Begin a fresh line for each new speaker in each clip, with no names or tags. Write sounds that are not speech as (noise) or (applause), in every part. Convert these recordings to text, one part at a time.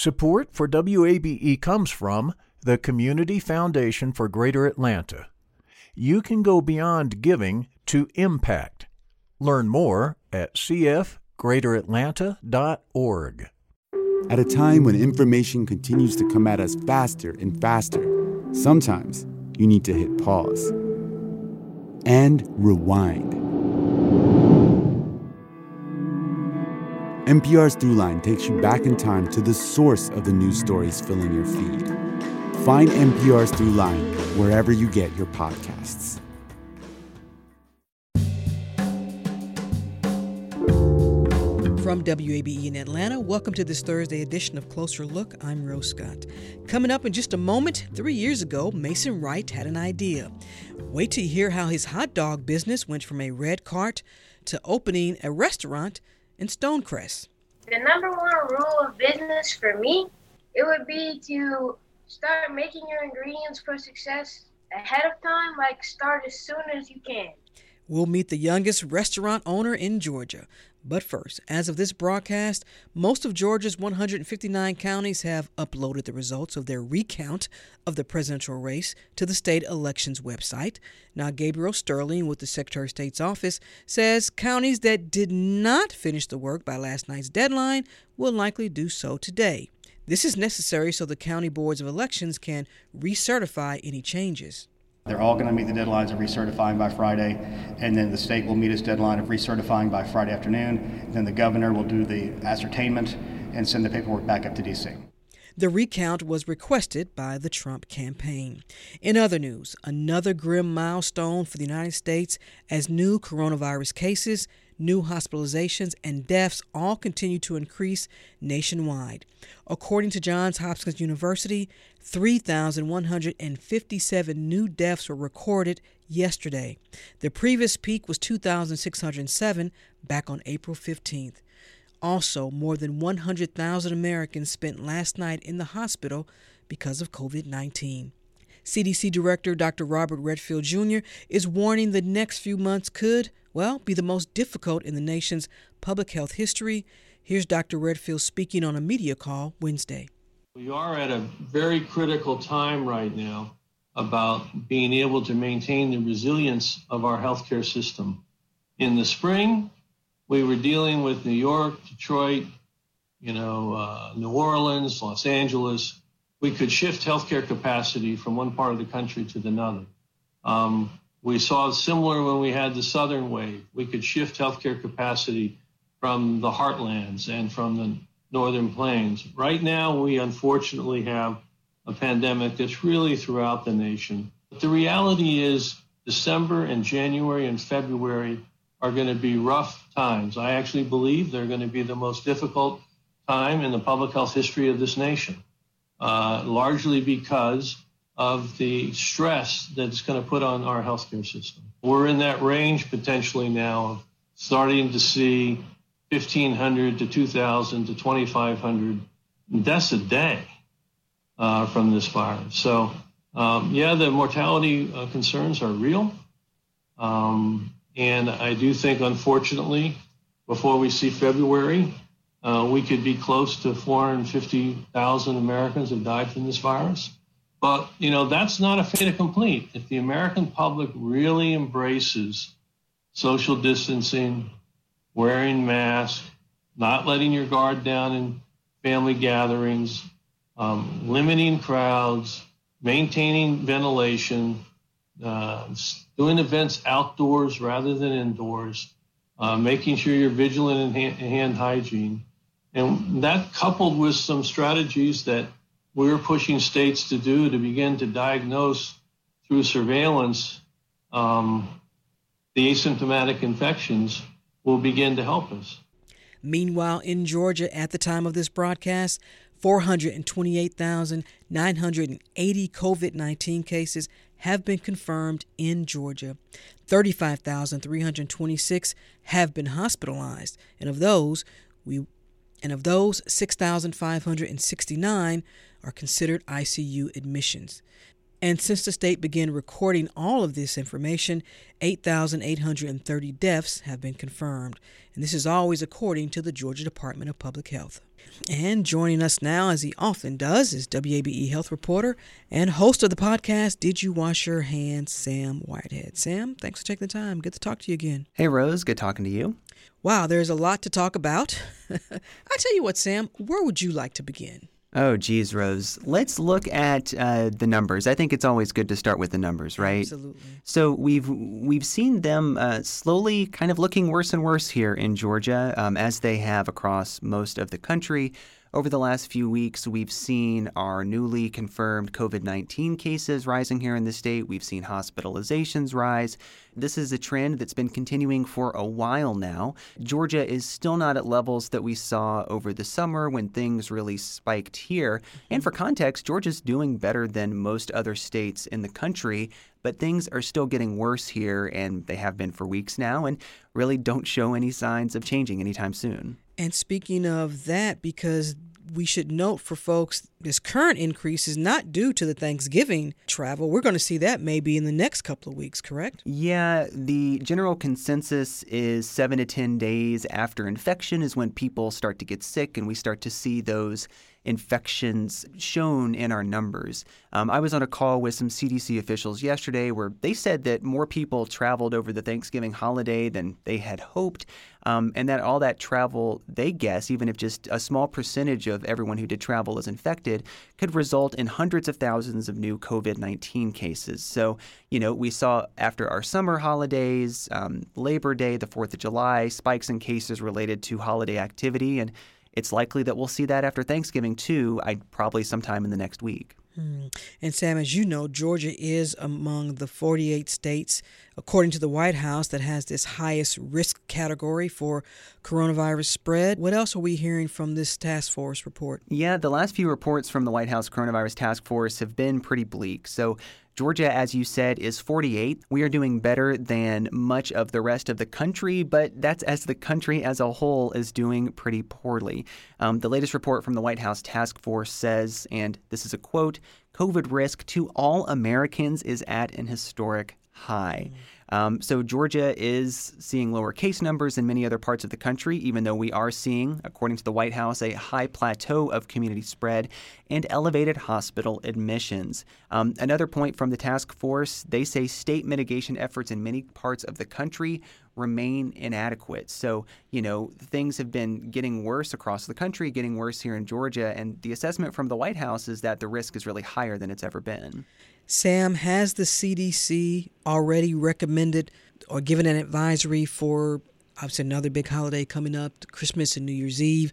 Support for WABE comes from the Community Foundation for Greater Atlanta. You can go beyond giving to impact. Learn more at cfgreateratlanta.org.
At a time when information continues to come at us faster and faster, sometimes you need to hit pause and rewind. NPR's Throughline takes you back in time to the source of the news stories filling your feed. Find NPR's Throughline wherever you get your podcasts.
From WABE in Atlanta, welcome to this Thursday edition of Closer Look. I'm Rose Scott. Coming up in just a moment, three years ago, Mason Wright had an idea. Wait till you hear how his hot dog business went from a red cart to opening a restaurant in Stonecrest.
The number one rule of business for me, it would be to start making your ingredients for success ahead of time, like start as soon as you can.
We'll meet the youngest restaurant owner in Georgia. But first, as of this broadcast, most of Georgia's 159 counties have uploaded the results of their recount of the presidential race to the state elections website. Now, Gabriel Sterling with the Secretary of State's office says counties that did not finish the work by last night's deadline will likely do so today. This is necessary so the county boards of elections can recertify any changes.
They're all going to meet the deadlines of recertifying by Friday, and then the state will meet its deadline of recertifying by Friday afternoon. Then the governor will do the ascertainment and send the paperwork back up to D.C.
The recount was requested by the Trump campaign. In other news, another grim milestone for the United States as new coronavirus cases, new hospitalizations, and deaths all continue to increase nationwide. According to Johns Hopkins University, 3,157 new deaths were recorded yesterday. The previous peak was 2,607 back on April 15th. Also, more than 100,000 Americans spent last night in the hospital because of COVID 19. CDC Director Dr. Robert Redfield Jr. is warning the next few months could, well, be the most difficult in the nation's public health history. Here's Dr. Redfield speaking on a media call Wednesday.
We are at a very critical time right now about being able to maintain the resilience of our healthcare system. In the spring, we were dealing with New York, Detroit, you know, uh, New Orleans, Los Angeles. We could shift healthcare capacity from one part of the country to another. Um, we saw similar when we had the southern wave. We could shift healthcare capacity from the heartlands and from the northern plains. Right now, we unfortunately have a pandemic that's really throughout the nation. But the reality is, December and January and February are going to be rough times. I actually believe they're going to be the most difficult time in the public health history of this nation, uh, largely because of the stress that's going to put on our healthcare system. We're in that range potentially now of starting to see 1,500 to 2,000 to 2,500 deaths a day uh, from this virus. So, um, yeah, the mortality uh, concerns are real. Um, and I do think, unfortunately, before we see February, uh, we could be close to 450,000 Americans have died from this virus. But, you know, that's not a fait accompli. If the American public really embraces social distancing, wearing masks, not letting your guard down in family gatherings, um, limiting crowds, maintaining ventilation, uh, doing events outdoors rather than indoors, uh, making sure you're vigilant in hand, hand hygiene. And that coupled with some strategies that we're pushing states to do to begin to diagnose through surveillance um, the asymptomatic infections will begin to help us.
Meanwhile, in Georgia, at the time of this broadcast, 428,980 COVID 19 cases have been confirmed in Georgia. 35,326 have been hospitalized, and of those, we and of those, 6,569 are considered ICU admissions. And since the state began recording all of this information, 8,830 deaths have been confirmed. And this is always according to the Georgia Department of Public Health. And joining us now, as he often does, is WABE health reporter and host of the podcast, Did You Wash Your Hands, Sam Whitehead. Sam, thanks for taking the time. Good to talk to you again.
Hey, Rose. Good talking to you.
Wow, there's a lot to talk about. (laughs) I tell you what, Sam, where would you like to begin?
Oh, geez, Rose. Let's look at uh, the numbers. I think it's always good to start with the numbers, right?
Absolutely.
So we've we've seen them uh, slowly kind of looking worse and worse here in Georgia, um, as they have across most of the country. Over the last few weeks, we've seen our newly confirmed COVID 19 cases rising here in the state. We've seen hospitalizations rise. This is a trend that's been continuing for a while now. Georgia is still not at levels that we saw over the summer when things really spiked here. And for context, Georgia's doing better than most other states in the country but things are still getting worse here, and they have been for weeks now, and really don't show any signs of changing anytime soon.
And speaking of that, because we should note for folks this current increase is not due to the Thanksgiving travel. We're going to see that maybe in the next couple of weeks, correct?
Yeah, the general consensus is seven to 10 days after infection is when people start to get sick and we start to see those infections shown in our numbers. Um, I was on a call with some CDC officials yesterday where they said that more people traveled over the Thanksgiving holiday than they had hoped, um, and that all that travel, they guess, even if just a small percentage of everyone who did travel is infected, could result in hundreds of thousands of new COVID 19 cases. So, you know, we saw after our summer holidays, um, Labor Day, the 4th of July, spikes in cases related to holiday activity. And it's likely that we'll see that after Thanksgiving too. I probably sometime in the next week.
Hmm. And Sam, as you know, Georgia is among the 48 states, according to the White House, that has this highest risk category for coronavirus spread. What else are we hearing from this task force report?
Yeah, the last few reports from the White House Coronavirus Task Force have been pretty bleak. So Georgia, as you said, is 48. We are doing better than much of the rest of the country, but that's as the country as a whole is doing pretty poorly. Um, the latest report from the White House Task Force says, and this is a quote COVID risk to all Americans is at an historic high. Um, so Georgia is seeing lower case numbers than many other parts of the country, even though we are seeing, according to the White House, a high plateau of community spread and elevated hospital admissions. Um, another point from the task force, they say state mitigation efforts in many parts of the country remain inadequate. So, you know, things have been getting worse across the country, getting worse here in Georgia, and the assessment from the White House is that the risk is really higher than it's ever been.
Sam, has the CDC already recommended or given an advisory for obviously another big holiday coming up, Christmas and New Year's Eve?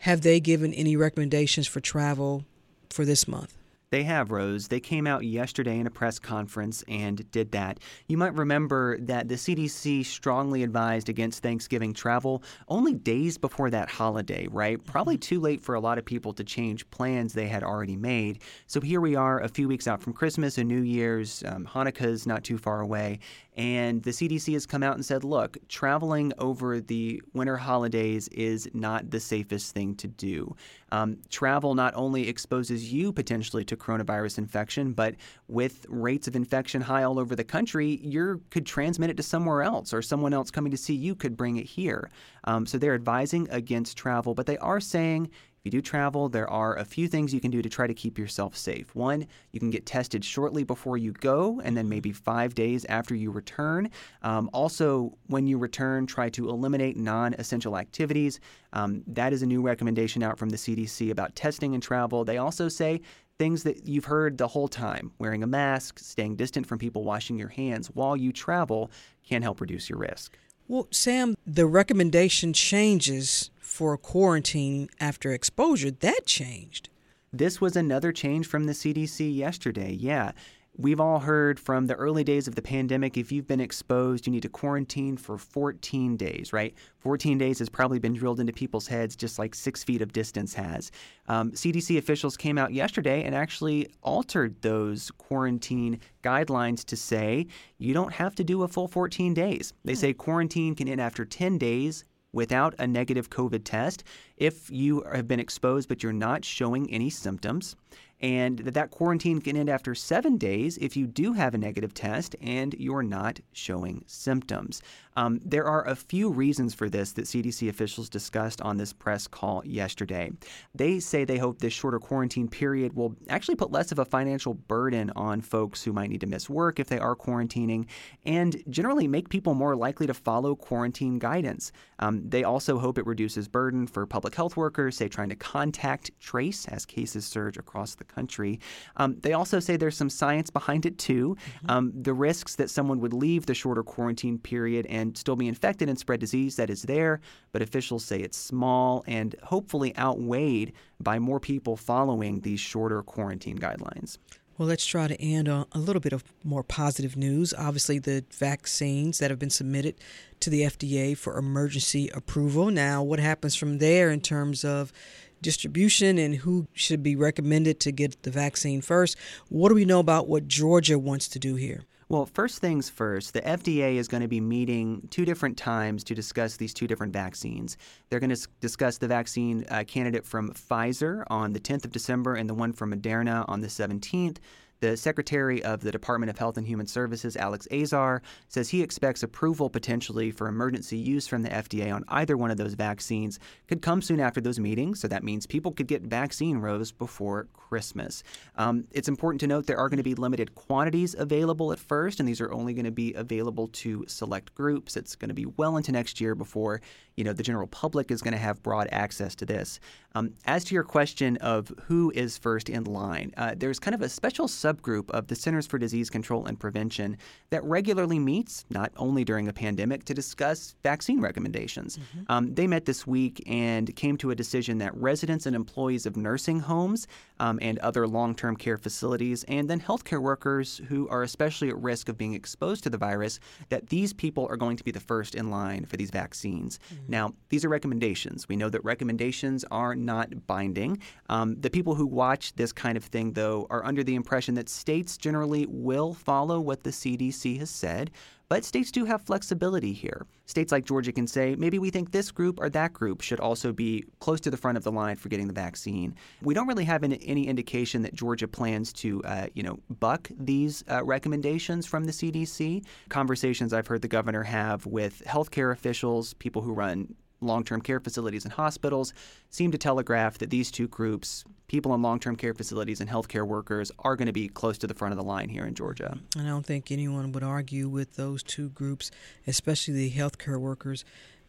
Have they given any recommendations for travel for this month?
They have, Rose. They came out yesterday in a press conference and did that. You might remember that the CDC strongly advised against Thanksgiving travel only days before that holiday, right? Probably mm-hmm. too late for a lot of people to change plans they had already made. So here we are a few weeks out from Christmas and New Year's. Um, Hanukkah's not too far away. And the CDC has come out and said, look, traveling over the winter holidays is not the safest thing to do. Um, travel not only exposes you potentially to coronavirus infection, but with rates of infection high all over the country, you could transmit it to somewhere else, or someone else coming to see you could bring it here. Um, so they're advising against travel, but they are saying you do travel, there are a few things you can do to try to keep yourself safe. One, you can get tested shortly before you go, and then maybe five days after you return. Um, also, when you return, try to eliminate non essential activities. Um, that is a new recommendation out from the CDC about testing and travel. They also say things that you've heard the whole time wearing a mask, staying distant from people, washing your hands while you travel can help reduce your risk.
Well, Sam, the recommendation changes for quarantine after exposure. That changed.
This was another change from the CDC yesterday. Yeah. We've all heard from the early days of the pandemic if you've been exposed, you need to quarantine for 14 days, right? 14 days has probably been drilled into people's heads just like six feet of distance has. Um, CDC officials came out yesterday and actually altered those quarantine guidelines to say you don't have to do a full 14 days. They hmm. say quarantine can end after 10 days without a negative COVID test. If you have been exposed but you're not showing any symptoms, and that that quarantine can end after seven days if you do have a negative test and you're not showing symptoms. Um, there are a few reasons for this that CDC officials discussed on this press call yesterday. They say they hope this shorter quarantine period will actually put less of a financial burden on folks who might need to miss work if they are quarantining and generally make people more likely to follow quarantine guidance. Um, they also hope it reduces burden for public health workers, say trying to contact trace as cases surge across the country. Um, they also say there's some science behind it too. Mm-hmm. Um, the risks that someone would leave the shorter quarantine period and still be infected and spread disease that is there, but officials say it's small and hopefully outweighed by more people following these shorter quarantine guidelines.
Well, let's try to end on a little bit of more positive news. Obviously, the vaccines that have been submitted to the FDA for emergency approval. Now, what happens from there in terms of distribution and who should be recommended to get the vaccine first? What do we know about what Georgia wants to do here?
Well, first things first, the FDA is going to be meeting two different times to discuss these two different vaccines. They're going to discuss the vaccine uh, candidate from Pfizer on the 10th of December and the one from Moderna on the 17th. The Secretary of the Department of Health and Human Services, Alex Azar, says he expects approval potentially for emergency use from the FDA on either one of those vaccines could come soon after those meetings. So that means people could get vaccine Rose before Christmas. Um, it's important to note there are going to be limited quantities available at first, and these are only going to be available to select groups. It's going to be well into next year before you know the general public is going to have broad access to this. Um, as to your question of who is first in line, uh, there's kind of a special subgroup of the Centers for Disease Control and Prevention that regularly meets, not only during the pandemic, to discuss vaccine recommendations. Mm-hmm. Um, they met this week and came to a decision that residents and employees of nursing homes um, and other long term care facilities, and then healthcare workers who are especially at risk of being exposed to the virus, that these people are going to be the first in line for these vaccines. Mm-hmm. Now, these are recommendations. We know that recommendations are not binding. Um, the people who watch this kind of thing, though, are under the impression that states generally will follow what the CDC has said. But states do have flexibility here. States like Georgia can say, maybe we think this group or that group should also be close to the front of the line for getting the vaccine. We don't really have any indication that Georgia plans to, uh, you know, buck these uh, recommendations from the CDC. Conversations I've heard the governor have with healthcare officials, people who run long term care facilities and hospitals seem to telegraph that these two groups, people in long term care facilities and healthcare workers, are going to be close to the front of the line here in Georgia.
And I don't think anyone would argue with those two groups, especially the healthcare workers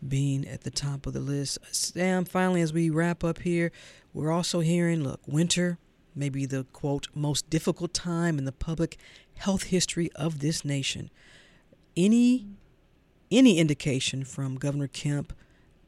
being at the top of the list. Sam, finally, as we wrap up here, we're also hearing look, winter may be the quote most difficult time in the public health history of this nation. Any any indication from Governor Kemp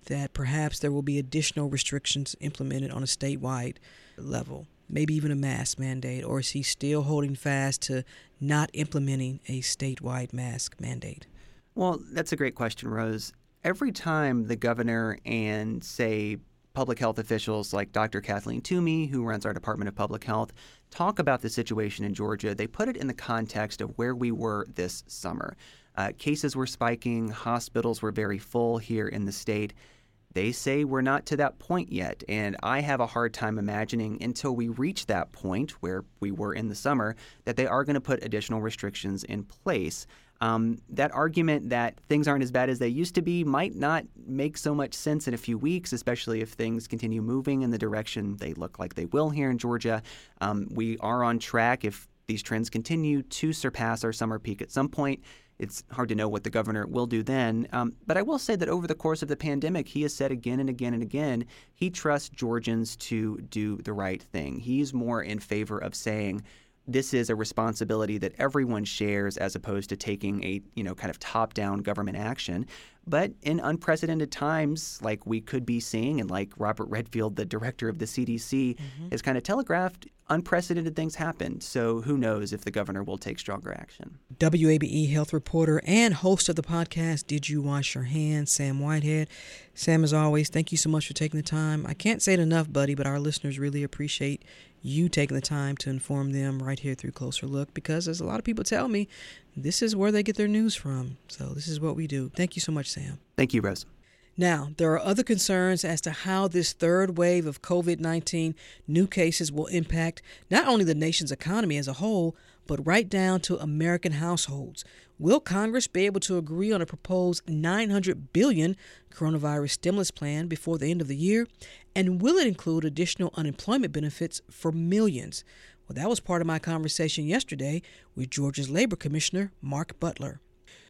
that perhaps there will be additional restrictions implemented on a statewide level, maybe even a mask mandate, or is he still holding fast to not implementing a statewide mask mandate?
Well, that's a great question, Rose. Every time the governor and, say, public health officials like Dr. Kathleen Toomey, who runs our Department of Public Health, talk about the situation in Georgia, they put it in the context of where we were this summer. Uh, cases were spiking, hospitals were very full here in the state. They say we're not to that point yet, and I have a hard time imagining until we reach that point where we were in the summer that they are going to put additional restrictions in place. Um, that argument that things aren't as bad as they used to be might not make so much sense in a few weeks, especially if things continue moving in the direction they look like they will here in Georgia. Um, we are on track if these trends continue to surpass our summer peak at some point it's hard to know what the governor will do then. Um, but I will say that over the course of the pandemic, he has said again and again and again he trusts Georgians to do the right thing. He's more in favor of saying, this is a responsibility that everyone shares as opposed to taking a you know kind of top down government action but in unprecedented times like we could be seeing and like Robert Redfield the director of the CDC mm-hmm. has kind of telegraphed unprecedented things happen. So who knows if the governor will take stronger action.
WABE health reporter and host of the podcast, Did You Wash Your Hands, Sam Whitehead. Sam, as always, thank you so much for taking the time. I can't say it enough, buddy, but our listeners really appreciate you taking the time to inform them right here through Closer Look because as a lot of people tell me, this is where they get their news from. So this is what we do. Thank you so much, Sam.
Thank you, Rose.
Now, there are other concerns as to how this third wave of COVID 19 new cases will impact not only the nation's economy as a whole, but right down to American households. Will Congress be able to agree on a proposed 900 billion coronavirus stimulus plan before the end of the year? And will it include additional unemployment benefits for millions? Well, that was part of my conversation yesterday with Georgia's Labor Commissioner, Mark Butler.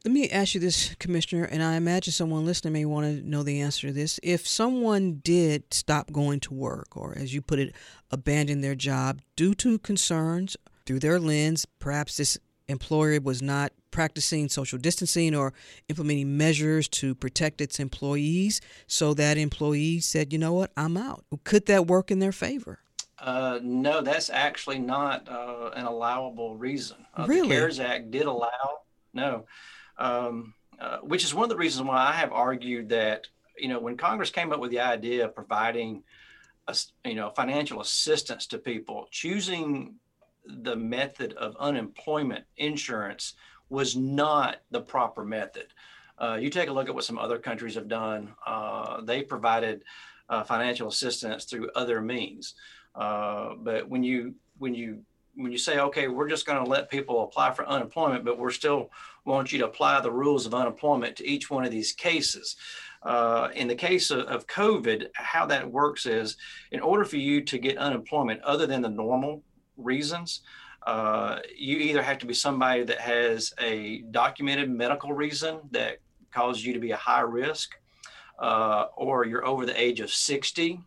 Let me ask you this, Commissioner, and I imagine someone listening may want to know the answer to this. If someone did stop going to work, or as you put it, abandon their job due to concerns through their lens, perhaps this employer was not practicing social distancing or implementing measures to protect its employees, so that employee said, you know what, I'm out. Could that work in their favor?
Uh, no, that's actually not uh, an allowable reason. Uh,
really?
The CARES Act did allow, no um, uh, which is one of the reasons why I have argued that you know when Congress came up with the idea of providing a, you know financial assistance to people, choosing the method of unemployment insurance was not the proper method. Uh, you take a look at what some other countries have done. Uh, they provided uh, financial assistance through other means. Uh, but when you when you when you say, okay, we're just going to let people apply for unemployment, but we're still want you to apply the rules of unemployment to each one of these cases. Uh, in the case of, of, COVID, how that works is in order for you to get unemployment other than the normal reasons, uh, you either have to be somebody that has a documented medical reason that causes you to be a high risk, uh, or you're over the age of 60,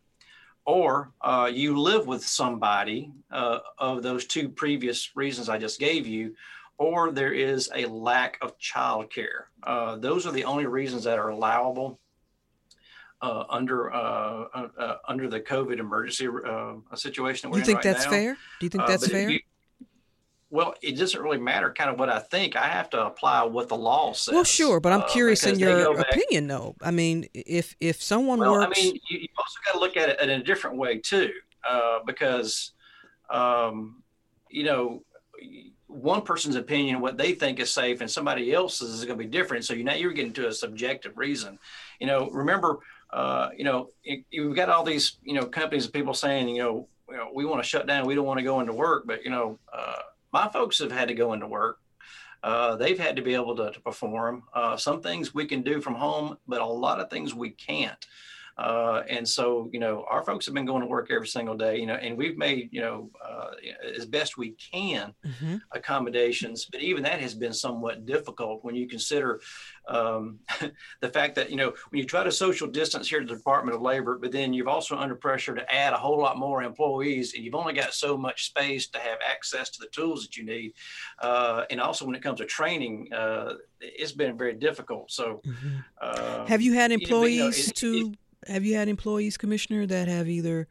or uh, you live with somebody uh, of those two previous reasons I just gave you, or there is a lack of childcare. Uh, those are the only reasons that are allowable uh, under uh, uh, uh under the COVID emergency uh, situation.
Do you think right that's now. fair? Do you think that's fair? You,
well, it doesn't really matter kind of what I think. I have to apply what the law says.
Well, sure, but I'm curious in your opinion, though. I mean, if if someone
well,
works,
I mean, you, you also got to look at it in a different way too, because um, you know one person's opinion, what they think is safe, and somebody else's is going to be different. So you're now you're getting to a subjective reason. You know, remember, uh, you know, you've got all these, you know, companies and people saying, you know, you know, we want to shut down, we don't want to go into work, but you know, uh, my folks have had to go into work. Uh, they've had to be able to, to perform. Uh, some things we can do from home, but a lot of things we can't. Uh, and so, you know, our folks have been going to work every single day, you know, and we've made, you know, uh, as best we can mm-hmm. accommodations, but even that has been somewhat difficult when you consider um, (laughs) the fact that, you know, when you try to social distance here at the Department of Labor, but then you've also under pressure to add a whole lot more employees and you've only got so much space to have access to the tools that you need. Uh, and also when it comes to training, uh, it's been very difficult. So,
mm-hmm. Uh, have you had employees you know, it, to it, have you had employees, Commissioner, that have either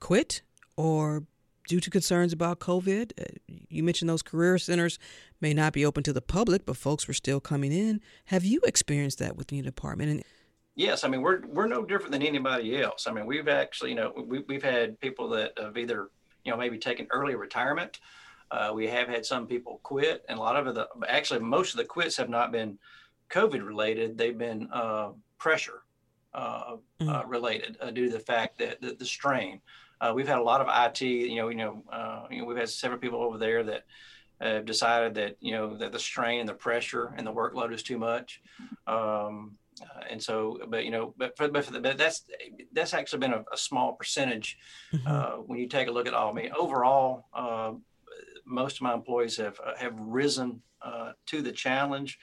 quit or due to concerns about COVID? Uh, you mentioned those career centers may not be open to the public, but folks were still coming in. Have you experienced that within your department? And
yes, I mean we're we're no different than anybody else. I mean we've actually you know we, we've had people that have either you know maybe taken early retirement. Uh, we have had some people quit, and a lot of the actually most of the quits have not been COVID related. They've been uh, pressure mm-hmm. uh, related uh, due to the fact that the, the strain. Uh, we've had a lot of IT. You know, you know, uh, you know, we've had several people over there that have decided that you know that the strain and the pressure and the workload is too much. Um, uh, and so, but you know, but for, but, for the, but that's that's actually been a, a small percentage mm-hmm. when you take a look at all. I mean, overall, most of my employees have have risen to the challenge.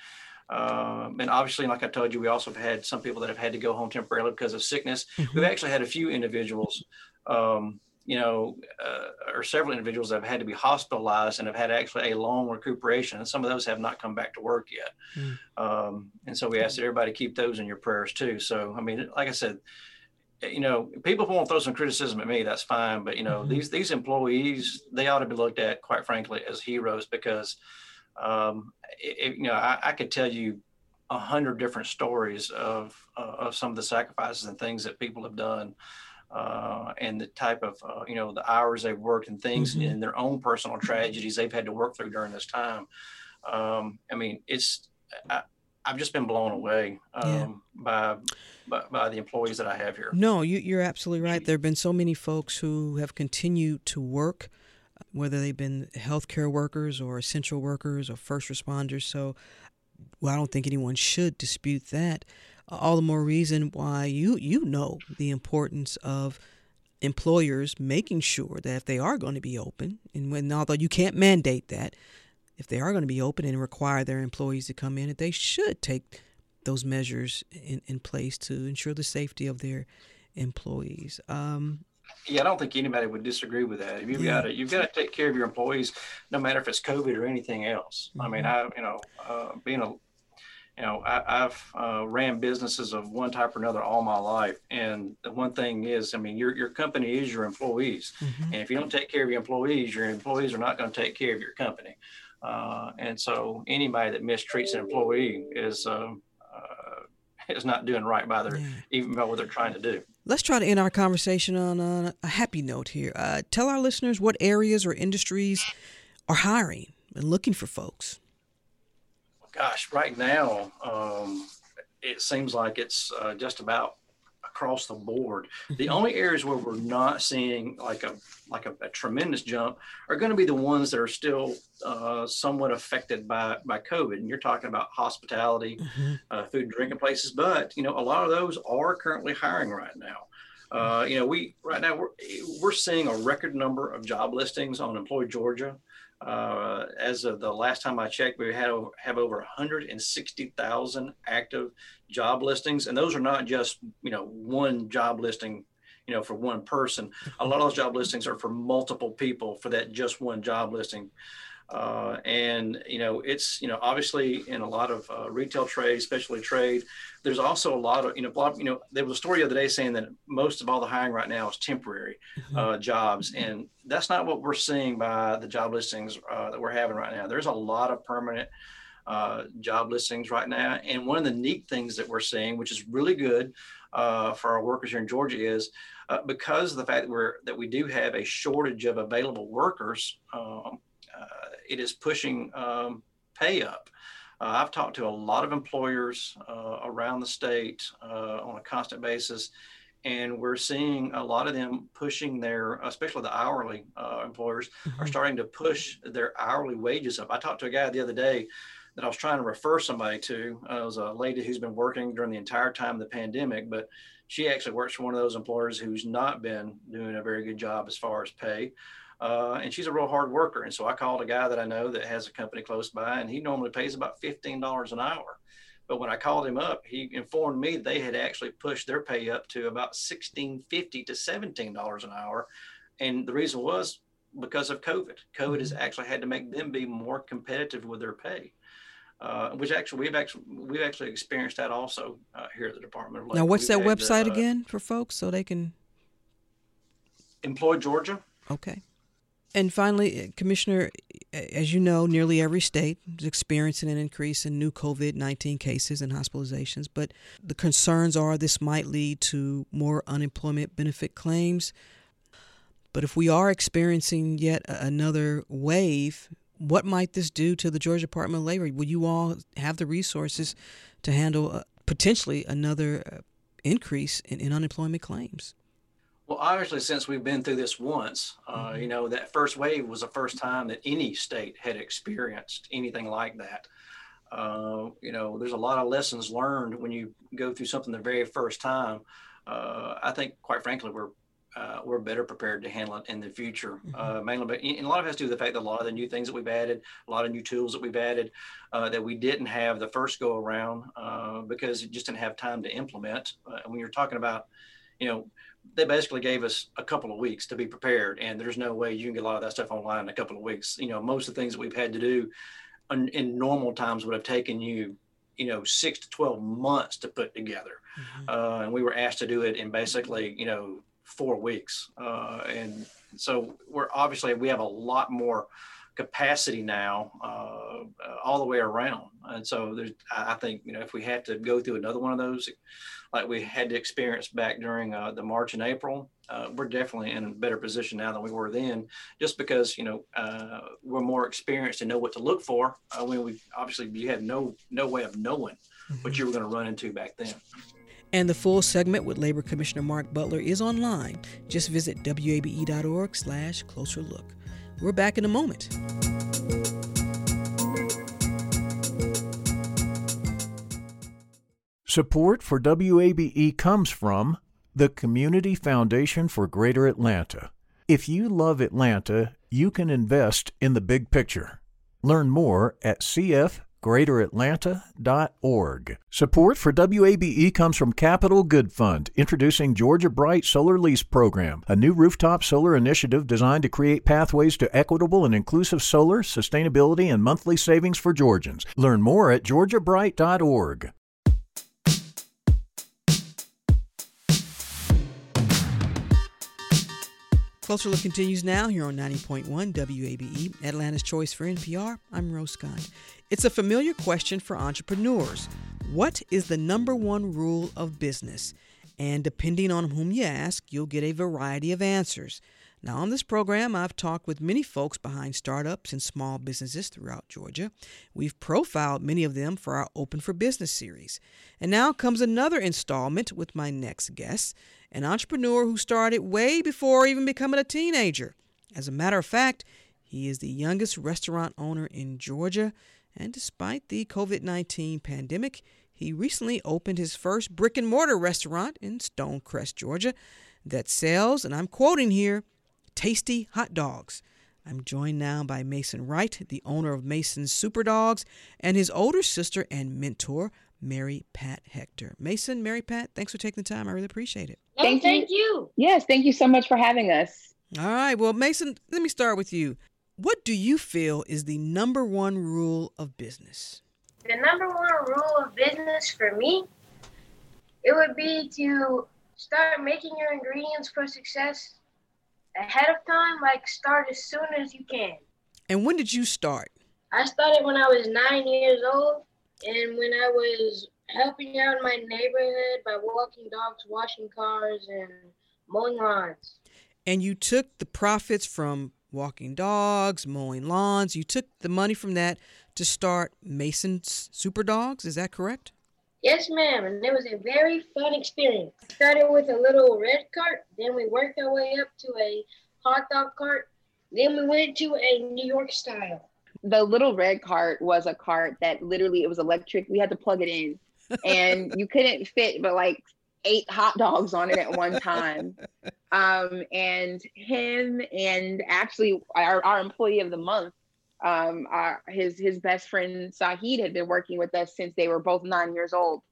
Um, and obviously, like I told you, we also have had some people that have had to go home temporarily because of sickness. Mm-hmm. We've actually had a few individuals, um, you know, uh, or several individuals that have had to be hospitalized and have had actually a long recuperation. And some of those have not come back to work yet. Mm. Um, and so we ask that everybody keep those in your prayers too. So, I mean, like I said, you know, people want to throw some criticism at me. That's fine, but you know, mm-hmm. these these employees they ought to be looked at, quite frankly, as heroes because um, it, you know, I, I, could tell you a hundred different stories of uh, of some of the sacrifices and things that people have done, uh, and the type of uh, you know the hours they've worked and things mm-hmm. and their own personal tragedies they've had to work through during this time. Um, I mean, it's I, I've just been blown away um, yeah. by, by, by the employees that I have here.
No, you, you're absolutely right. There have been so many folks who have continued to work, whether they've been healthcare workers or essential workers or first responders. So, well, I don't think anyone should dispute that. All the more reason why you you know the importance of employers making sure that if they are going to be open, and when although you can't mandate that, if they are going to be open and require their employees to come in, that they should take those measures in, in place to ensure the safety of their employees. Um,
yeah, I don't think anybody would disagree with that. You've yeah. got to you've got to take care of your employees, no matter if it's COVID or anything else. Mm-hmm. I mean, mm-hmm. I you know, uh, being a you know, I, have uh, ran businesses of one type or another all my life, and the one thing is, I mean, your your company is your employees, mm-hmm. and if you don't take care of your employees, your employees are not going to take care of your company. Uh, and so anybody that mistreats an employee is um, uh, is not doing right by their yeah. even by what they're trying to do.
Let's try to end our conversation on a, happy note here. Uh, tell our listeners what areas or industries are hiring and looking for folks.
Gosh, right now um, it seems like it's uh, just about across the board. The mm-hmm. only areas where we're not seeing like a like a, a tremendous jump are going to be the ones that are still uh, somewhat affected by by COVID. And you're talking about hospitality, mm-hmm. uh, food and drinking places, but you know a lot of those are currently hiring right now. Uh, you know, we right now we're we're seeing a record number of job listings on Employ Georgia. Uh, as of the last time I checked, we had have over 160,000 active job listings, and those are not just you know one job listing, you know, for one person. A lot of those job listings are for multiple people for that just one job listing. Uh, and you know, it's you know, obviously in a lot of uh, retail trade, especially trade, there's also a lot of you know, you know, there was a story the other day saying that most of all the hiring right now is temporary mm-hmm. uh, jobs, and that's not what we're seeing by the job listings uh, that we're having right now. There's a lot of permanent uh, job listings right now, and one of the neat things that we're seeing, which is really good uh, for our workers here in Georgia, is because of the fact that we're that we do have a shortage of available workers. Um, it is pushing um, pay up. Uh, I've talked to a lot of employers uh, around the state uh, on a constant basis, and we're seeing a lot of them pushing their, especially the hourly uh, employers, mm-hmm. are starting to push their hourly wages up. I talked to a guy the other day that I was trying to refer somebody to. Uh, it was a lady who's been working during the entire time of the pandemic, but she actually works for one of those employers who's not been doing a very good job as far as pay. Uh, and she's a real hard worker. And so I called a guy that I know that has a company close by, and he normally pays about $15 an hour. But when I called him up, he informed me they had actually pushed their pay up to about $16.50 to $17 an hour. And the reason was because of COVID. COVID has mm-hmm. actually had to make them be more competitive with their pay. Uh, which actually we've actually we've actually experienced that also uh, here at the Department of Labor.
Now, what's
we've
that website the, uh, again for folks so they can
employ Georgia?
Okay. And finally, uh, Commissioner, as you know, nearly every state is experiencing an increase in new COVID 19 cases and hospitalizations, but the concerns are this might lead to more unemployment benefit claims. But if we are experiencing yet another wave, what might this do to the Georgia Department of Labor? Will you all have the resources to handle uh, potentially another uh, increase in, in unemployment claims?
Well, obviously, since we've been through this once, uh,
mm-hmm.
you know, that first wave was the first time that any state had experienced anything like that. Uh, you know, there's a lot of lessons learned when you go through something the very first time. Uh, I think, quite frankly, we're uh, we're better prepared to handle it in the future. Mm-hmm. Uh, mainly, but and a lot of it has to do with the fact that a lot of the new things that we've added, a lot of new tools that we've added uh, that we didn't have the first go around uh, because it just didn't have time to implement. Uh, when you're talking about, you know, they basically gave us a couple of weeks to be prepared, and there's no way you can get a lot of that stuff online in a couple of weeks. You know, most of the things that we've had to do in, in normal times would have taken you, you know, six to twelve months to put together, mm-hmm. uh, and we were asked to do it in basically, you know, four weeks, uh, and so we're obviously we have a lot more capacity now uh, all the way around. And so there's, I think, you know, if we had to go through another one of those, like we had to experience back during uh, the March and April, uh, we're definitely in a better position now than we were then, just because you know uh, we're more experienced and know what to look for. When we obviously you had no no way of knowing mm-hmm. what you were going to run into back then.
And the full segment with Labor Commissioner Mark Butler is online. Just visit wabe.org slash closer look. We're back in a moment.
Support for WABE comes from the Community Foundation for Greater Atlanta. If you love Atlanta, you can invest in the big picture. Learn more at cfgreateratlanta.org. Support for WABE comes from Capital Good Fund, introducing Georgia Bright Solar Lease Program, a new rooftop solar initiative designed to create pathways to equitable and inclusive solar, sustainability, and monthly savings for Georgians. Learn more at georgiabright.org.
Closer Look continues now here on 90.1 WABE, Atlanta's Choice for NPR. I'm Rose Scott. It's a familiar question for entrepreneurs. What is the number one rule of business? And depending on whom you ask, you'll get a variety of answers. Now, on this program, I've talked with many folks behind startups and small businesses throughout Georgia. We've profiled many of them for our Open for Business series. And now comes another installment with my next guest an entrepreneur who started way before even becoming a teenager. As a matter of fact, he is the youngest restaurant owner in Georgia, and despite the COVID 19 pandemic, he recently opened his first brick and mortar restaurant in Stonecrest, Georgia, that sells, and I'm quoting here, tasty hot dogs. I'm joined now by Mason Wright, the owner of Mason's Super Dogs, and his older sister and mentor, Mary Pat Hector. Mason, Mary Pat, thanks for taking the time. I really appreciate it.
Oh, thank, thank you. you.
Yes, thank you so much for having us.
All right. Well, Mason, let me start with you. What do you feel is the number one rule of business?
The number one rule of business for me, it would be to start making your ingredients for success ahead of time, like start as soon as you can.
And when did you start?
I started when I was nine years old and when I was helping out in my neighborhood by walking dogs, washing cars, and mowing lawns.
And you took the profits from walking dogs, mowing lawns, you took the money from that to start Mason's Super Dogs, is that correct?
Yes, ma'am, and it was a very fun experience. Started with a little red cart, then we worked our way up to a hot dog cart, then we went to a New York style
the little red cart was a cart that literally it was electric. We had to plug it in, and (laughs) you couldn't fit but like eight hot dogs on it at one time. Um, and him and actually our, our employee of the month, um, our, his his best friend Sahid had been working with us since they were both nine years old.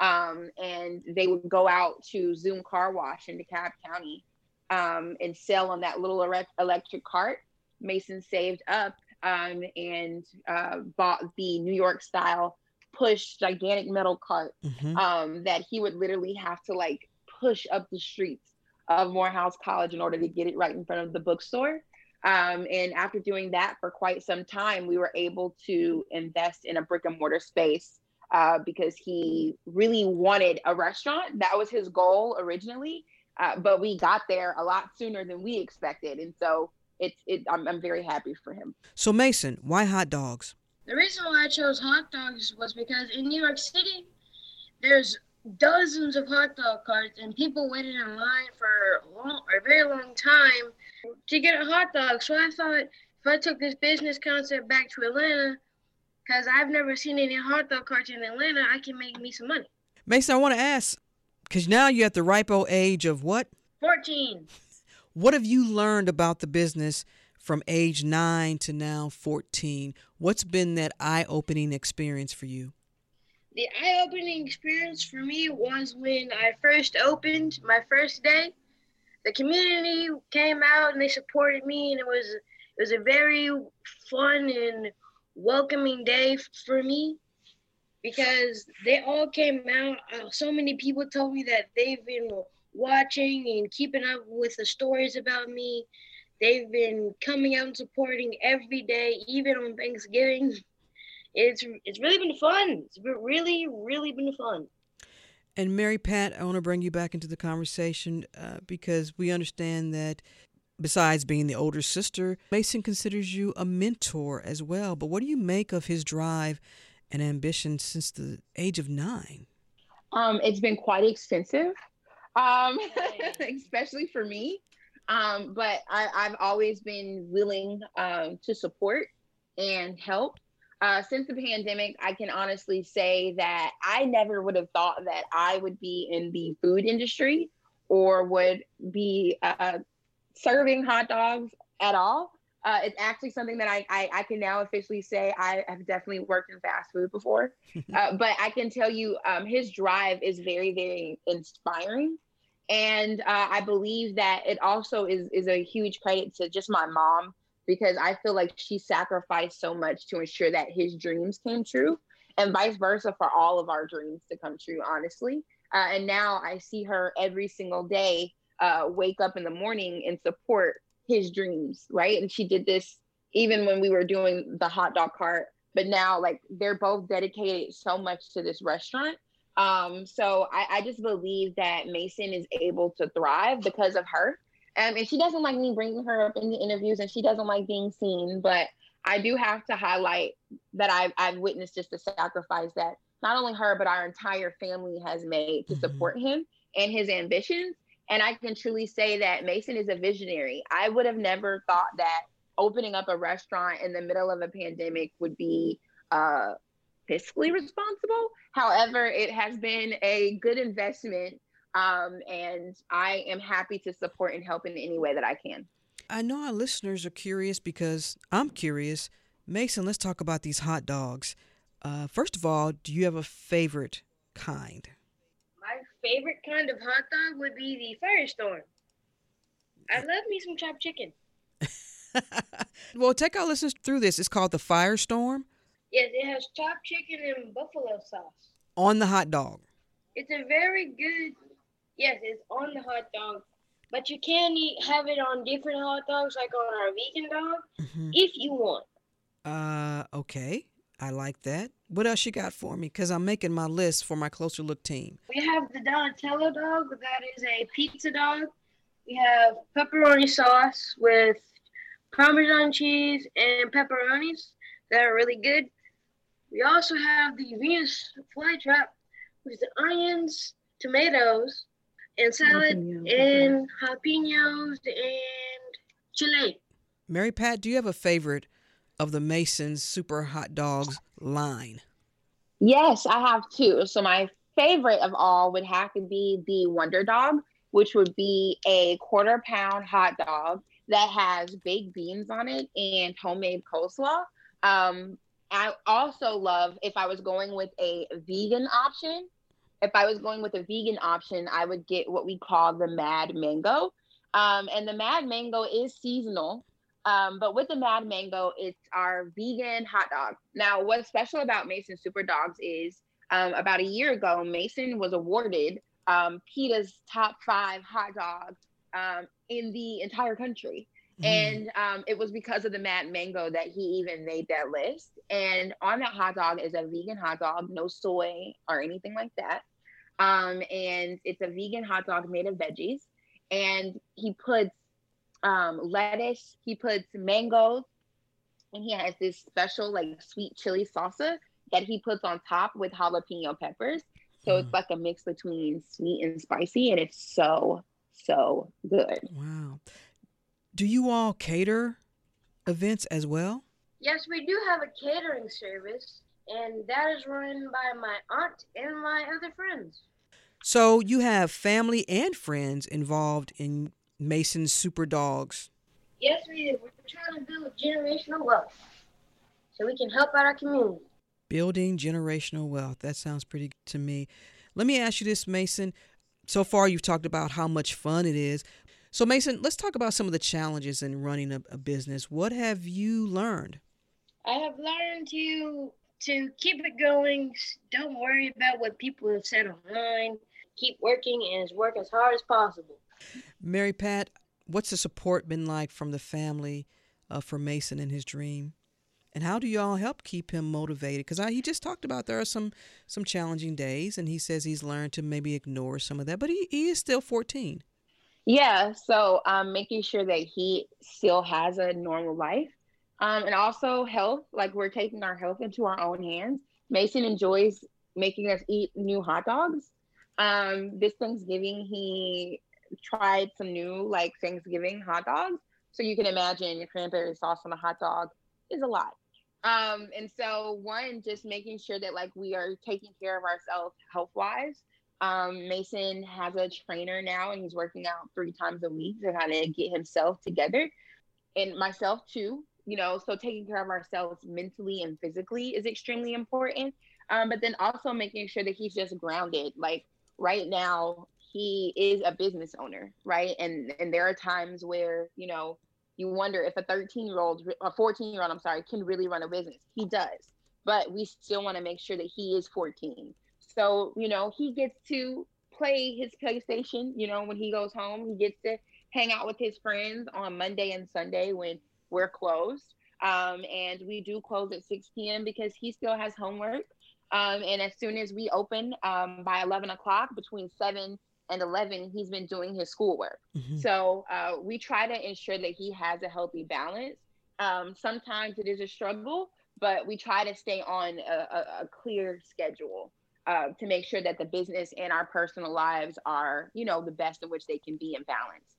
Um, and they would go out to Zoom Car Wash in DeKalb County um, and sell on that little electric cart. Mason saved up um, and uh, bought the New York style push gigantic metal cart mm-hmm. um, that he would literally have to like push up the streets of Morehouse College in order to get it right in front of the bookstore. Um, and after doing that for quite some time, we were able to invest in a brick and mortar space uh, because he really wanted a restaurant. That was his goal originally. Uh, but we got there a lot sooner than we expected. And so it's it, I'm, I'm very happy for him.
So Mason, why hot dogs?
The reason why I chose hot dogs was because in New York City, there's dozens of hot dog carts and people waited in line for a, long, a very long time to get a hot dog. So I thought if I took this business concept back to Atlanta, because I've never seen any hot dog carts in Atlanta, I can make me some money.
Mason, I want to ask, because now you're at the ripe old age of what?
14.
What have you learned about the business from age nine to now 14? What's been that eye opening experience for you?
The eye opening experience for me was when I first opened my first day. The community came out and they supported me, and it was it was a very fun and welcoming day for me because they all came out. Uh, so many people told me that they've been watching and keeping up with the stories about me. They've been coming out and supporting every day, even on Thanksgiving. (laughs) It's it's really been fun. It's been really really been fun.
And Mary Pat, I want to bring you back into the conversation uh, because we understand that besides being the older sister, Mason considers you a mentor as well. But what do you make of his drive and ambition since the age of nine?
Um, it's been quite expensive, um, (laughs) especially for me. Um, but I, have always been willing um, to support and help. Uh, since the pandemic, I can honestly say that I never would have thought that I would be in the food industry or would be uh, serving hot dogs at all. Uh, it's actually something that I, I, I can now officially say I have definitely worked in fast food before, (laughs) uh, but I can tell you um, his drive is very very inspiring, and uh, I believe that it also is is a huge credit to just my mom because I feel like she sacrificed so much to ensure that his dreams came true, and vice versa for all of our dreams to come true. Honestly, uh, and now I see her every single day uh, wake up in the morning and support his dreams, right? And she did this even when we were doing the hot dog cart. But now, like, they're both dedicated so much to this restaurant. Um, so I, I just believe that Mason is able to thrive because of her. Um, and she doesn't like me bringing her up in the interviews, and she doesn't like being seen. But I do have to highlight that I've, I've witnessed just the sacrifice that not only her, but our entire family has made to mm-hmm. support him and his ambitions. And I can truly say that Mason is a visionary. I would have never thought that opening up a restaurant in the middle of a pandemic would be uh, fiscally responsible. However, it has been a good investment. Um, and I am happy to support and help in any way that I can.
I know our listeners are curious because I'm curious. Mason, let's talk about these hot dogs. Uh, first of all, do you have a favorite kind?
Favorite kind of hot dog would be the Firestorm. I love me some chopped chicken. (laughs)
well, take our listeners through this. It's called the Firestorm.
Yes, it has chopped chicken and buffalo sauce.
On the hot dog.
It's a very good. Yes, it's on the hot dog, but you can eat have it on different hot dogs, like on our vegan dog, mm-hmm. if you want.
Uh, okay. I like that. What else you got for me? Because I'm making my list for my closer look team.
We have the Donatello dog. That is a pizza dog. We have pepperoni sauce with Parmesan cheese and pepperonis that are really good. We also have the Venus flytrap with the onions, tomatoes, and salad, and jalapenos and chile.
Mary Pat, do you have a favorite of the Masons Super Hot Dogs line?
Yes, I have two. So my favorite of all would have to be the Wonder Dog, which would be a quarter pound hot dog that has baked beans on it and homemade coleslaw. Um, I also love if I was going with a vegan option. If I was going with a vegan option, I would get what we call the Mad Mango. Um, and the Mad Mango is seasonal. Um, but with the Mad Mango, it's our vegan hot dog. Now, what's special about Mason Super Dogs is um, about a year ago, Mason was awarded um, PETA's top five hot dogs um, in the entire country. Mm. And um, it was because of the Mad Mango that he even made that list. And on that hot dog is a vegan hot dog, no soy or anything like that. Um, and it's a vegan hot dog made of veggies. And he puts um, lettuce. He puts mangoes, and he has this special like sweet chili salsa that he puts on top with jalapeno peppers. So mm. it's like a mix between sweet and spicy, and it's so so good.
Wow. Do you all cater events as well?
Yes, we do have a catering service, and that is run by my aunt and my other friends.
So you have family and friends involved in Mason's Super Dogs?
Yes, we do. We're trying to build generational wealth so we can help out our community.
Building generational wealth. That sounds pretty good to me. Let me ask you this, Mason. So far, you've talked about how much fun it is. So, Mason, let's talk about some of the challenges in running a, a business. What have you learned?
I have learned to to keep it going. Don't worry about what people have said online. Keep working and work as hard as possible.
Mary Pat, what's the support been like from the family uh, for Mason and his dream? And how do y'all help keep him motivated? Because he just talked about there are some some challenging days, and he says he's learned to maybe ignore some of that, but he, he is still 14.
Yeah, so um, making sure that he still has a normal life, um, and also health. Like we're taking our health into our own hands. Mason enjoys making us eat new hot dogs. Um, this Thanksgiving, he tried some new like Thanksgiving hot dogs. So you can imagine cranberry sauce on a hot dog is a lot. Um, and so one, just making sure that like we are taking care of ourselves health wise. Um, Mason has a trainer now and he's working out three times a week to kind of get himself together. And myself too, you know, so taking care of ourselves mentally and physically is extremely important. Um, but then also making sure that he's just grounded. Like right now, he is a business owner, right? And and there are times where, you know, you wonder if a 13 year old, a 14 year old, I'm sorry, can really run a business. He does, but we still want to make sure that he is 14. So, you know, he gets to play his PlayStation, you know, when he goes home, he gets to hang out with his friends on Monday and Sunday when we're closed. Um, and we do close at 6 p.m. because he still has homework. Um, and as soon as we open um, by 11 o'clock, between 7 and 11 he's been doing his schoolwork. Mm-hmm. so uh, we try to ensure that he has a healthy balance. Um, sometimes it is a struggle but we try to stay on a, a, a clear schedule uh, to make sure that the business and our personal lives are you know the best in which they can be in balance.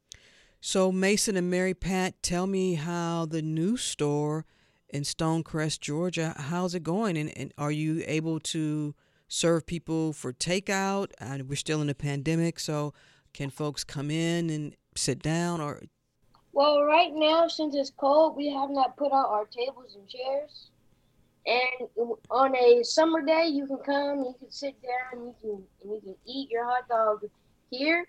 So mason and mary pat tell me how the new store in stonecrest georgia how's it going? And, and are you able to serve people for takeout. And we're still in a pandemic, so can folks come in and sit down or?
Well, right now, since it's cold, we have not put out our tables and chairs. And on a summer day, you can come, you can sit down, you can and you can eat your hot dog here.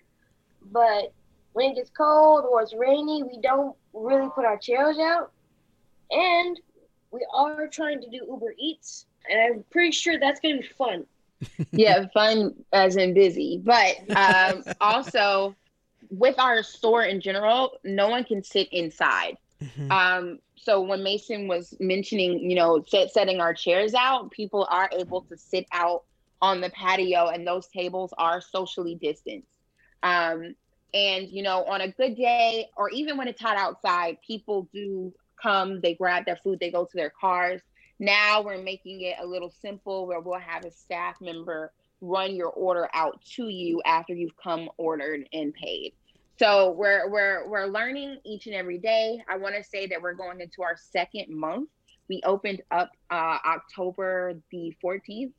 But when it gets cold or it's rainy, we don't really put our chairs out. And we are trying to do Uber Eats, and I'm pretty sure that's going to be fun (laughs)
yeah, fun as in busy. But um, (laughs) also with our store in general, no one can sit inside. Mm-hmm. Um, so when Mason was mentioning, you know, set, setting our chairs out, people are able to sit out on the patio, and those tables are socially distanced. Um, and you know, on a good day, or even when it's hot outside, people do come. They grab their food, they go to their cars. Now we're making it a little simple where we'll have a staff member run your order out to you after you've come ordered and paid. So we're we're we're learning each and every day. I want to say that we're going into our second month. We opened up uh, October the 14th,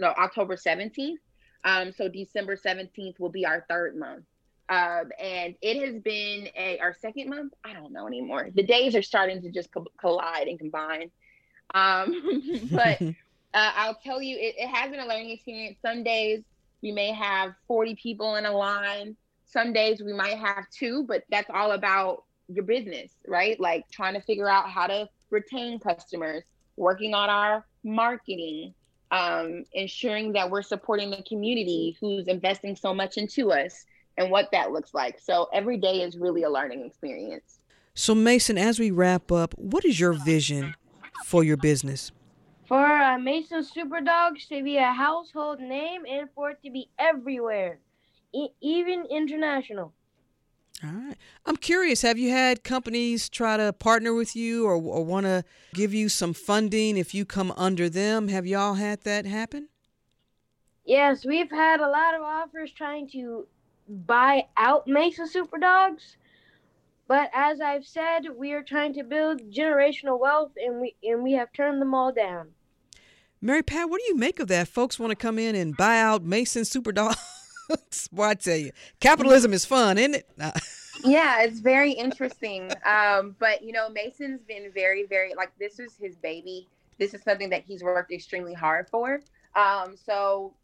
no October 17th. Um, so December 17th will be our third month. Um, and it has been a our second month. I don't know anymore. The days are starting to just co- collide and combine. Um, (laughs) but (laughs) uh, I'll tell you, it, it has been a learning experience. Some days we may have 40 people in a line. Some days we might have two, but that's all about your business, right? Like trying to figure out how to retain customers, working on our marketing, um, ensuring that we're supporting the community who's investing so much into us and what that looks like. So every day is really a learning experience.
So, Mason, as we wrap up, what is your vision for your business?
For uh, Mason Super Dogs to be a household name and for it to be everywhere, e- even international.
All right. I'm curious, have you had companies try to partner with you or, or want to give you some funding if you come under them? Have y'all had that happen?
Yes, we've had a lot of offers trying to buy out Mason Super Dogs. But as I've said, we are trying to build generational wealth and we and we have turned them all down.
Mary Pat, what do you make of that? Folks want to come in and buy out Mason Superdog. Well, (laughs) I tell you, capitalism is fun, isn't it? (laughs)
yeah, it's very interesting. Um, but you know, Mason's been very, very like this is his baby. This is something that he's worked extremely hard for. Um, so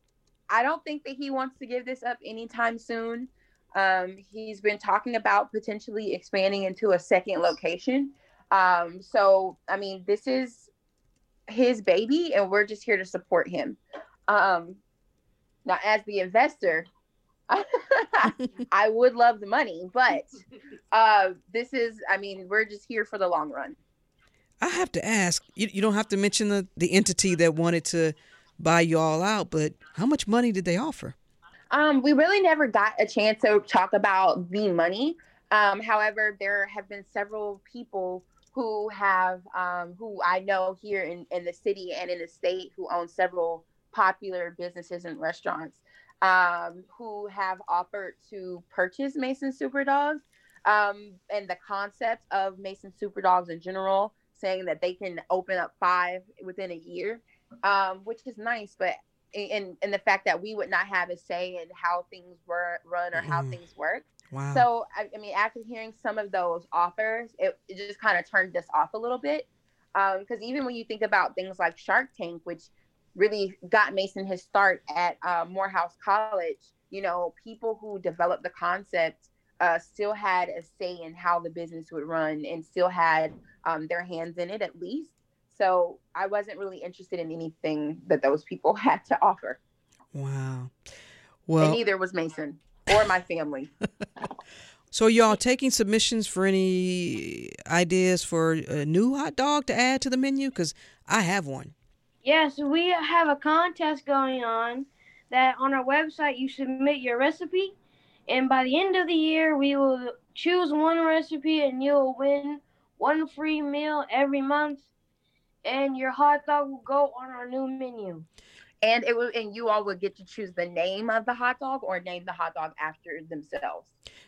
I don't think that he wants to give this up anytime soon. Um, he's been talking about potentially expanding into a second location. Um, so, I mean, this is his baby, and we're just here to support him. Um, now, as the investor, (laughs) I would love the money, but uh, this is, I mean, we're just here for the long run.
I have to ask. You, you don't have to mention the the entity that wanted to buy you all out, but how much money did they offer?
Um, we really never got a chance to talk about the money. Um, however, there have been several people who have um, who I know here in, in the city and in the state who own several popular businesses and restaurants um, who have offered to purchase Mason Super Dogs um, and the concept of Mason Super Dogs in general, saying that they can open up five within a year, um, which is nice. But in in the fact that we would not have a say in how things were run or how mm. things work. Wow. So I, I, mean, after hearing some of those offers, it, it just kind of turned us off a little bit. Because um, even when you think about things like Shark Tank, which really got Mason his start at uh, Morehouse College, you know, people who developed the concept uh, still had a say in how the business would run and still had um, their hands in it at least. So I wasn't really interested in anything that those people (laughs) had to offer.
Wow.
Well, and neither was Mason or my family. (laughs)
so y'all taking submissions for any ideas for a new hot dog to add to the menu? Because I have one.
Yes, we have a contest going on that on our website you submit your recipe and by the end of the year we will choose one recipe and you'll win one free meal every month and your hot dog will go on our new menu.
And it will and you all will get to choose the name of the hot dog or name the hot dog after themselves.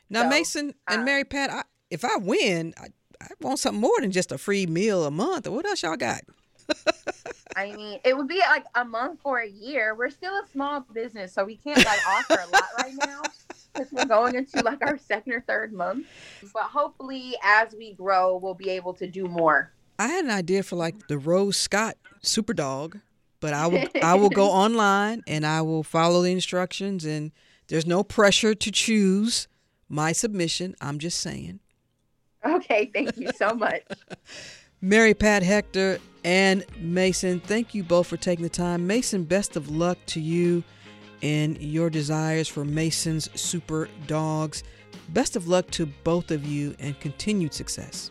Now so, Mason and um, Mary Pat, I, if I win, I, I want something more than just a free meal a month. What else y'all got? (laughs)
I mean, it would be like a month or a year. We're still a small business, so we can't like offer a lot right now (laughs) because we're going into like our second or third month. But hopefully, as we grow, we'll be able to do more.
I had an idea for like the Rose Scott Super Dog, but I will I will go (laughs) online and I will follow the instructions and there's no pressure to choose my submission. I'm just saying.
Okay, thank you so much. (laughs)
Mary Pat Hector and Mason, thank you both for taking the time. Mason, best of luck to you and your desires for Mason's Super Dogs. Best of luck to both of you and continued success.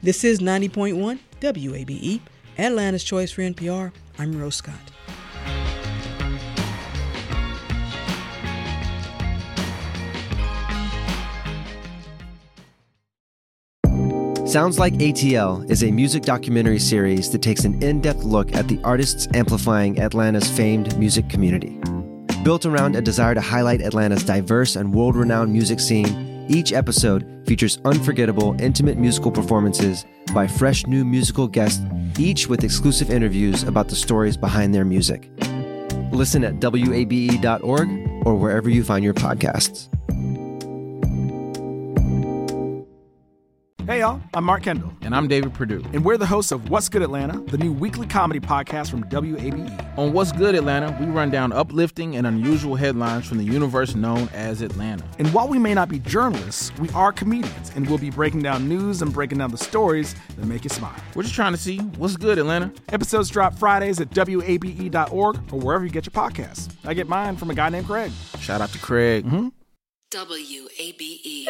This is 90.1 WABE, Atlanta's Choice for NPR. I'm Rose Scott.
Sounds Like ATL is a music documentary series that takes an in depth look at the artists amplifying Atlanta's famed music community. Built around a desire to highlight Atlanta's diverse and world renowned music scene, each episode features unforgettable, intimate musical performances by fresh new musical guests, each with exclusive interviews about the stories behind their music. Listen at WABE.org or wherever you find your podcasts.
Hey, y'all, I'm Mark Kendall.
And I'm David Perdue.
And we're the hosts of What's Good Atlanta, the new weekly comedy podcast from WABE.
On What's Good Atlanta, we run down uplifting and unusual headlines from the universe known as Atlanta.
And while we may not be journalists, we are comedians, and we'll be breaking down news and breaking down the stories that make you smile.
We're just trying to see what's good, Atlanta.
Episodes drop Fridays at WABE.org or wherever you get your podcasts. I get mine from a guy named Craig.
Shout out to Craig.
Mm-hmm.
WABE.